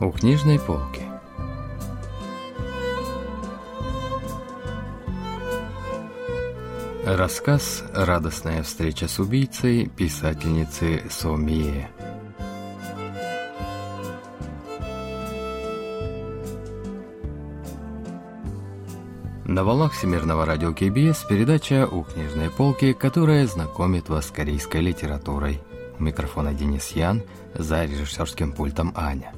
У книжной полки. Рассказ «Радостная встреча с убийцей» писательницы Сомие. На волнах Всемирного радио КБС передача «У книжной полки», которая знакомит вас с корейской литературой. У микрофона Денис Ян, за режиссерским пультом Аня.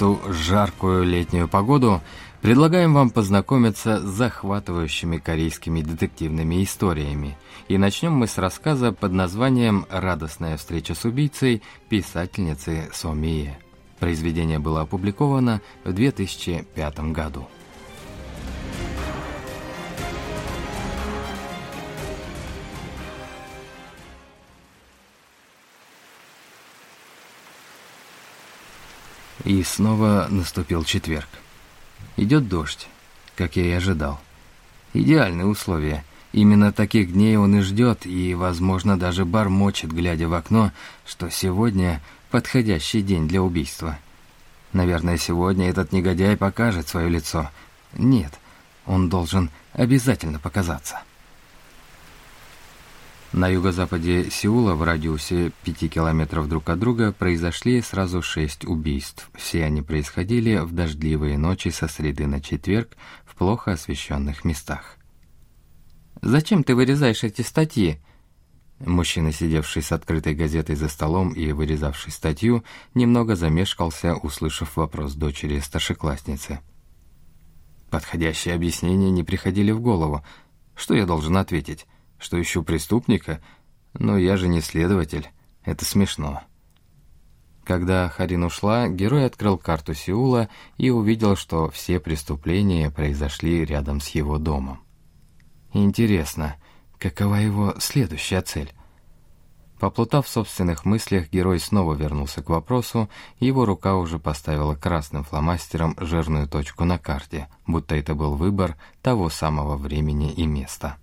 Эту жаркую летнюю погоду предлагаем вам познакомиться с захватывающими корейскими детективными историями. И начнем мы с рассказа под названием «Радостная встреча с убийцей» писательницы Сомие. Произведение было опубликовано в 2005 году. И снова наступил четверг. Идет дождь, как я и ожидал. Идеальные условия. Именно таких дней он и ждет, и, возможно, даже бормочет, глядя в окно, что сегодня подходящий день для убийства. Наверное, сегодня этот негодяй покажет свое лицо. Нет, он должен обязательно показаться. На юго-западе Сеула в радиусе 5 километров друг от друга произошли сразу шесть убийств. Все они происходили в дождливые ночи со среды на четверг в плохо освещенных местах. «Зачем ты вырезаешь эти статьи?» Мужчина, сидевший с открытой газетой за столом и вырезавший статью, немного замешкался, услышав вопрос дочери старшеклассницы. Подходящие объяснения не приходили в голову. Что я должен ответить? Что ищу преступника, но я же не следователь. Это смешно. Когда Харин ушла, герой открыл карту Сеула и увидел, что все преступления произошли рядом с его домом. Интересно, какова его следующая цель? Поплутав в собственных мыслях, герой снова вернулся к вопросу, его рука уже поставила красным фломастером жирную точку на карте, будто это был выбор того самого времени и места.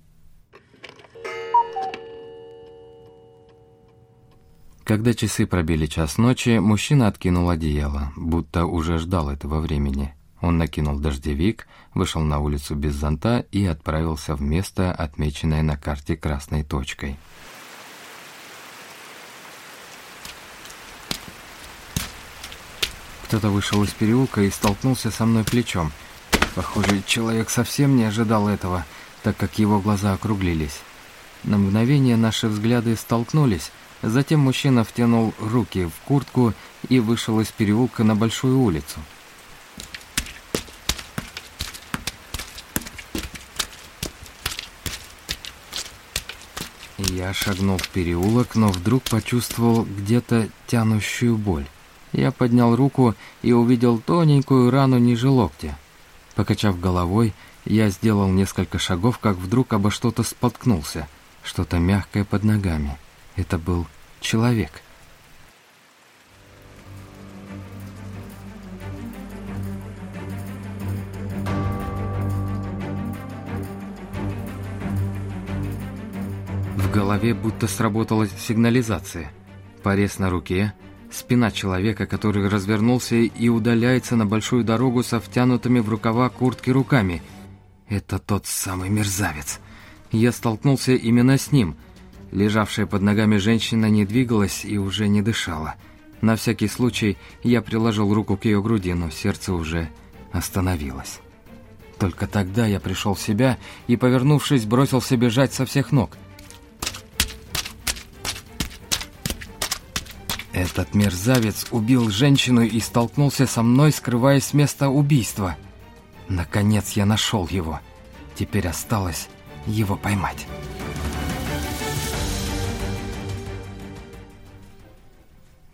Когда часы пробили час ночи, мужчина откинул одеяло, будто уже ждал этого времени. Он накинул дождевик, вышел на улицу без зонта и отправился в место, отмеченное на карте красной точкой. Кто-то вышел из переулка и столкнулся со мной плечом. Похоже, человек совсем не ожидал этого, так как его глаза округлились. На мгновение наши взгляды столкнулись, Затем мужчина втянул руки в куртку и вышел из переулка на большую улицу. Я шагнул в переулок, но вдруг почувствовал где-то тянущую боль. Я поднял руку и увидел тоненькую рану ниже локтя. Покачав головой, я сделал несколько шагов, как вдруг обо что-то споткнулся, что-то мягкое под ногами. Это был человек. В голове будто сработала сигнализация. Порез на руке, спина человека, который развернулся и удаляется на большую дорогу со втянутыми в рукава куртки руками. Это тот самый мерзавец. Я столкнулся именно с ним – Лежавшая под ногами женщина не двигалась и уже не дышала. На всякий случай я приложил руку к ее груди, но сердце уже остановилось. Только тогда я пришел в себя и, повернувшись, бросился бежать со всех ног. Этот мерзавец убил женщину и столкнулся со мной, скрываясь с места убийства. Наконец я нашел его. Теперь осталось его поймать.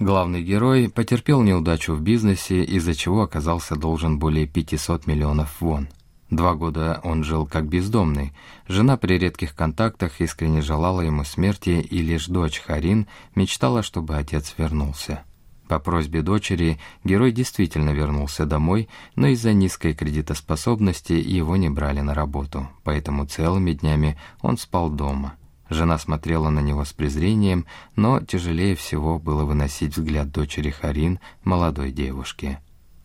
Главный герой потерпел неудачу в бизнесе, из-за чего оказался должен более 500 миллионов вон. Два года он жил как бездомный. Жена при редких контактах искренне желала ему смерти, и лишь дочь Харин мечтала, чтобы отец вернулся. По просьбе дочери герой действительно вернулся домой, но из-за низкой кредитоспособности его не брали на работу, поэтому целыми днями он спал дома. Жена смотрела на него с презрением, но тяжелее всего было выносить взгляд дочери Харин, молодой девушки.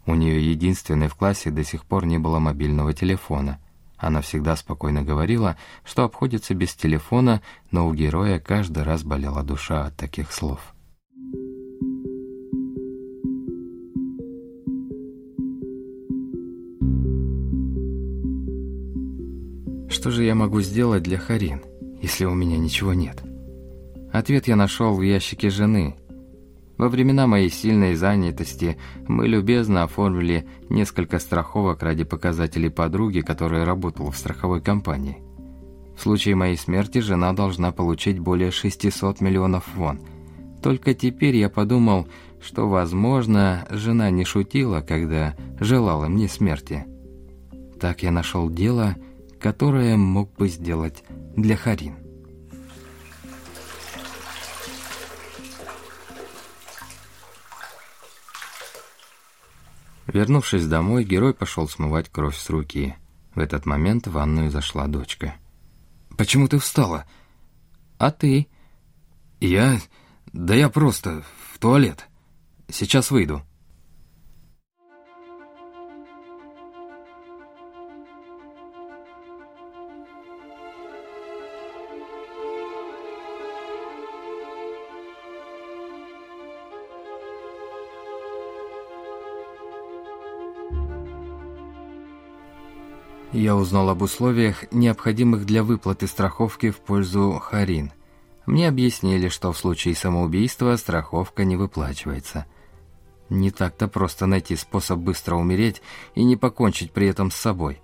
У нее единственной в классе до сих пор не было мобильного телефона. Она всегда спокойно говорила, что обходится без телефона, но у героя каждый раз болела душа от таких слов. Что же я могу сделать для Харин, если у меня ничего нет? Ответ я нашел в ящике жены – во времена моей сильной занятости мы любезно оформили несколько страховок ради показателей подруги, которая работала в страховой компании. В случае моей смерти жена должна получить более 600 миллионов вон. Только теперь я подумал, что, возможно, жена не шутила, когда желала мне смерти. Так я нашел дело, которое мог бы сделать для Харин. Вернувшись домой, герой пошел смывать кровь с руки. В этот момент в ванную зашла дочка. «Почему ты встала?» «А ты?» «Я... Да я просто... в туалет. Сейчас выйду». Я узнал об условиях, необходимых для выплаты страховки в пользу Харин. Мне объяснили, что в случае самоубийства страховка не выплачивается. Не так-то просто найти способ быстро умереть и не покончить при этом с собой.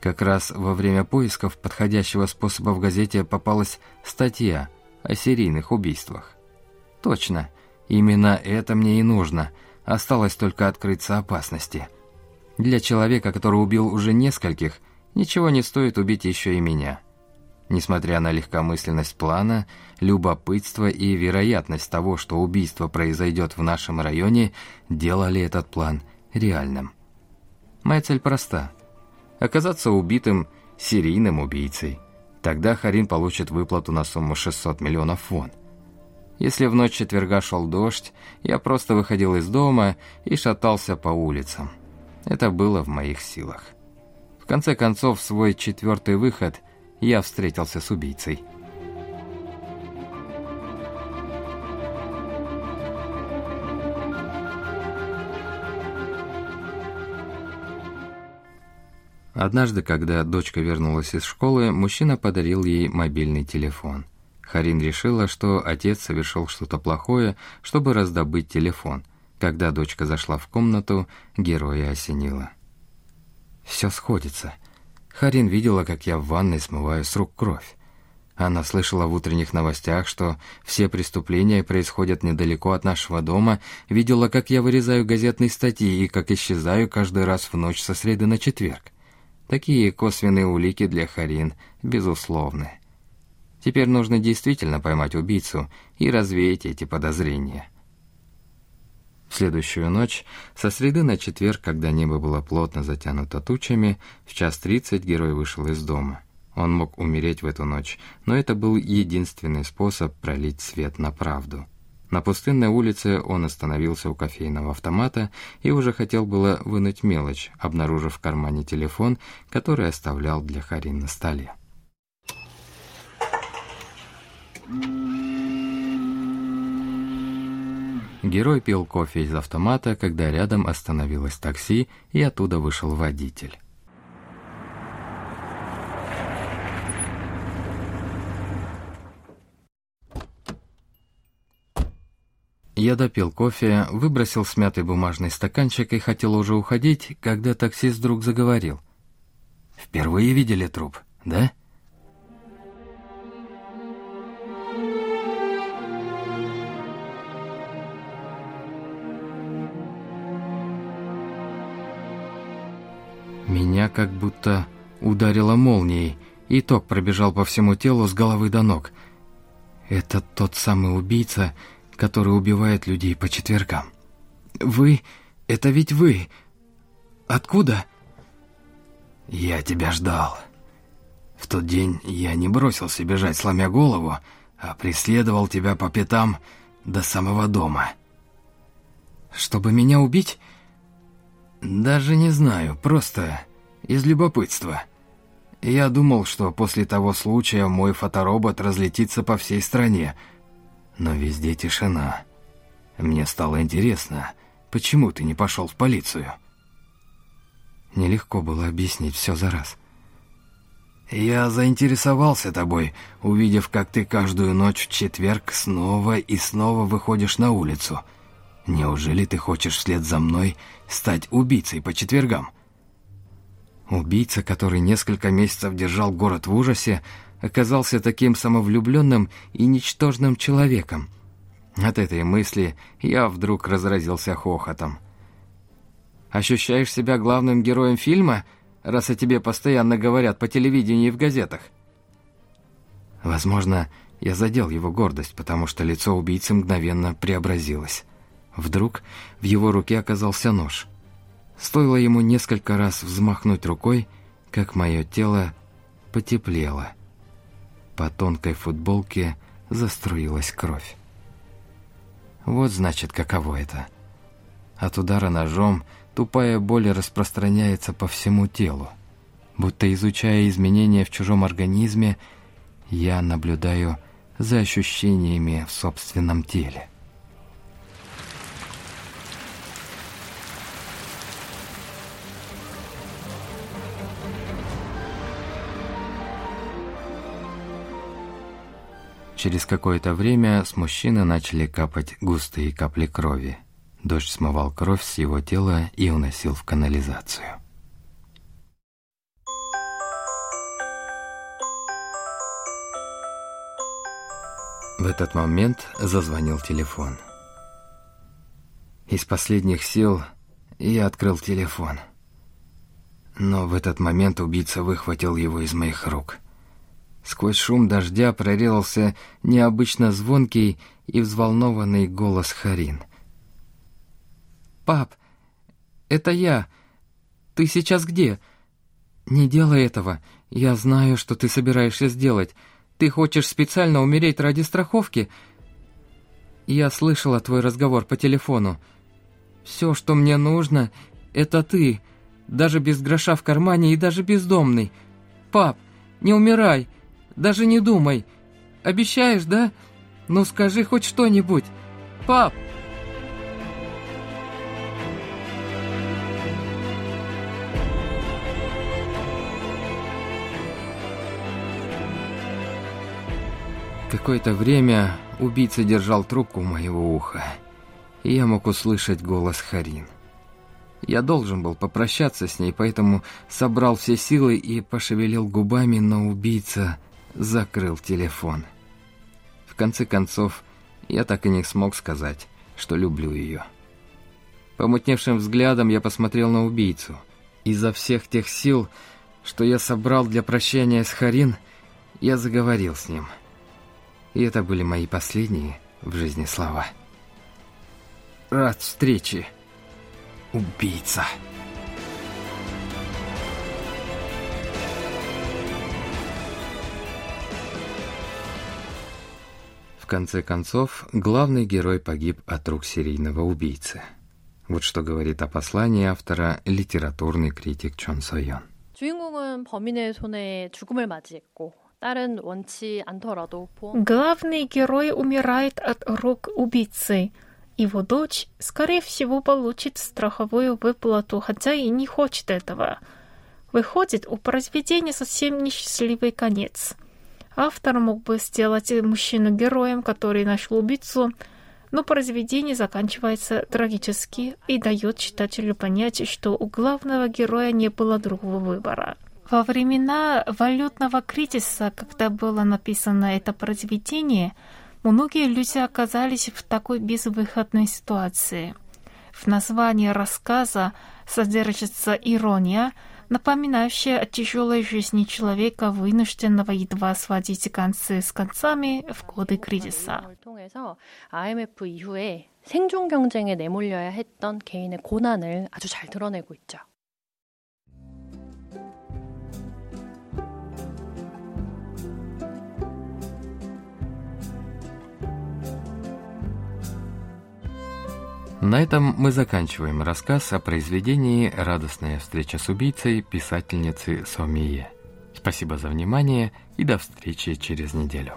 Как раз во время поисков подходящего способа в газете попалась статья о серийных убийствах. Точно, именно это мне и нужно. Осталось только открыться опасности. Для человека, который убил уже нескольких, ничего не стоит убить еще и меня. Несмотря на легкомысленность плана, любопытство и вероятность того, что убийство произойдет в нашем районе, делали этот план реальным. Моя цель проста – оказаться убитым серийным убийцей. Тогда Харин получит выплату на сумму 600 миллионов вон. Если в ночь четверга шел дождь, я просто выходил из дома и шатался по улицам. Это было в моих силах. В конце концов, свой четвертый выход я встретился с убийцей. Однажды, когда дочка вернулась из школы, мужчина подарил ей мобильный телефон. Харин решила, что отец совершил что-то плохое, чтобы раздобыть телефон, когда дочка зашла в комнату, героя осенило. Все сходится. Харин видела, как я в ванной смываю с рук кровь. Она слышала в утренних новостях, что все преступления происходят недалеко от нашего дома, видела, как я вырезаю газетные статьи и как исчезаю каждый раз в ночь со среды на четверг. Такие косвенные улики для Харин, безусловны. Теперь нужно действительно поймать убийцу и развеять эти подозрения. В следующую ночь, со среды на четверг, когда небо было плотно затянуто тучами, в час тридцать герой вышел из дома. Он мог умереть в эту ночь, но это был единственный способ пролить свет на правду. На пустынной улице он остановился у кофейного автомата и уже хотел было вынуть мелочь, обнаружив в кармане телефон, который оставлял для Харин на столе. Герой пил кофе из автомата, когда рядом остановилось такси, и оттуда вышел водитель. Я допил кофе, выбросил смятый бумажный стаканчик и хотел уже уходить, когда таксист вдруг заговорил. «Впервые видели труп, да?» Меня как будто ударило молнией, и ток пробежал по всему телу с головы до ног. Это тот самый убийца, который убивает людей по четвергам. Вы... Это ведь вы... Откуда? Я тебя ждал. В тот день я не бросился бежать, сломя голову, а преследовал тебя по пятам до самого дома. Чтобы меня убить? Даже не знаю, просто из любопытства. Я думал, что после того случая мой фоторобот разлетится по всей стране, но везде тишина. Мне стало интересно, почему ты не пошел в полицию? Нелегко было объяснить все за раз. Я заинтересовался тобой, увидев, как ты каждую ночь в четверг снова и снова выходишь на улицу. Неужели ты хочешь вслед за мной стать убийцей по четвергам? Убийца, который несколько месяцев держал город в ужасе, оказался таким самовлюбленным и ничтожным человеком. От этой мысли я вдруг разразился хохотом. «Ощущаешь себя главным героем фильма?» раз о тебе постоянно говорят по телевидению и в газетах. Возможно, я задел его гордость, потому что лицо убийцы мгновенно преобразилось. Вдруг в его руке оказался нож. Стоило ему несколько раз взмахнуть рукой, как мое тело потеплело. По тонкой футболке заструилась кровь. Вот значит, каково это. От удара ножом – Тупая боль распространяется по всему телу. Будто изучая изменения в чужом организме, я наблюдаю за ощущениями в собственном теле. Через какое-то время с мужчины начали капать густые капли крови. Дождь смывал кровь с его тела и уносил в канализацию. В этот момент зазвонил телефон. Из последних сил я открыл телефон. Но в этот момент убийца выхватил его из моих рук. Сквозь шум дождя прорезался необычно звонкий и взволнованный голос Харин. «Пап, это я. Ты сейчас где?» «Не делай этого. Я знаю, что ты собираешься сделать. Ты хочешь специально умереть ради страховки?» «Я слышала твой разговор по телефону. Все, что мне нужно, это ты, даже без гроша в кармане и даже бездомный. Пап, не умирай, даже не думай. Обещаешь, да? Ну скажи хоть что-нибудь. Пап!» Какое-то время убийца держал трубку моего уха, и я мог услышать голос Харин. Я должен был попрощаться с ней, поэтому собрал все силы и пошевелил губами, но убийца закрыл телефон. В конце концов, я так и не смог сказать, что люблю ее. Помутневшим взглядом я посмотрел на убийцу. Изо всех тех сил, что я собрал для прощания с Харин, я заговорил с ним – и это были мои последние в жизни слова. Рад встрече, убийца. конце концов, главный герой погиб от рук серийного убийцы. Вот что говорит о послании автора литературный критик Чон Сойон. Главный герой умирает от рук убийцы. Его дочь, скорее всего, получит страховую выплату, хотя и не хочет этого. Выходит, у произведения совсем несчастливый конец – Автор мог бы сделать мужчину героем, который нашел убийцу, но произведение заканчивается трагически и дает читателю понять, что у главного героя не было другого выбора. Во времена валютного кризиса, когда было написано это произведение, многие люди оказались в такой безвыходной ситуации. В названии рассказа содержится ирония, напоминающая о тяжелой жизни человека, вынужденного едва сводить концы с концами в годы кризиса. 통해서 IMF 이후에 생존 경쟁에 내몰려야 했던 개인의 고난을 아주 잘 드러내고 있죠. На этом мы заканчиваем рассказ о произведении «Радостная встреча с убийцей» писательницы Сомие. Спасибо за внимание и до встречи через неделю.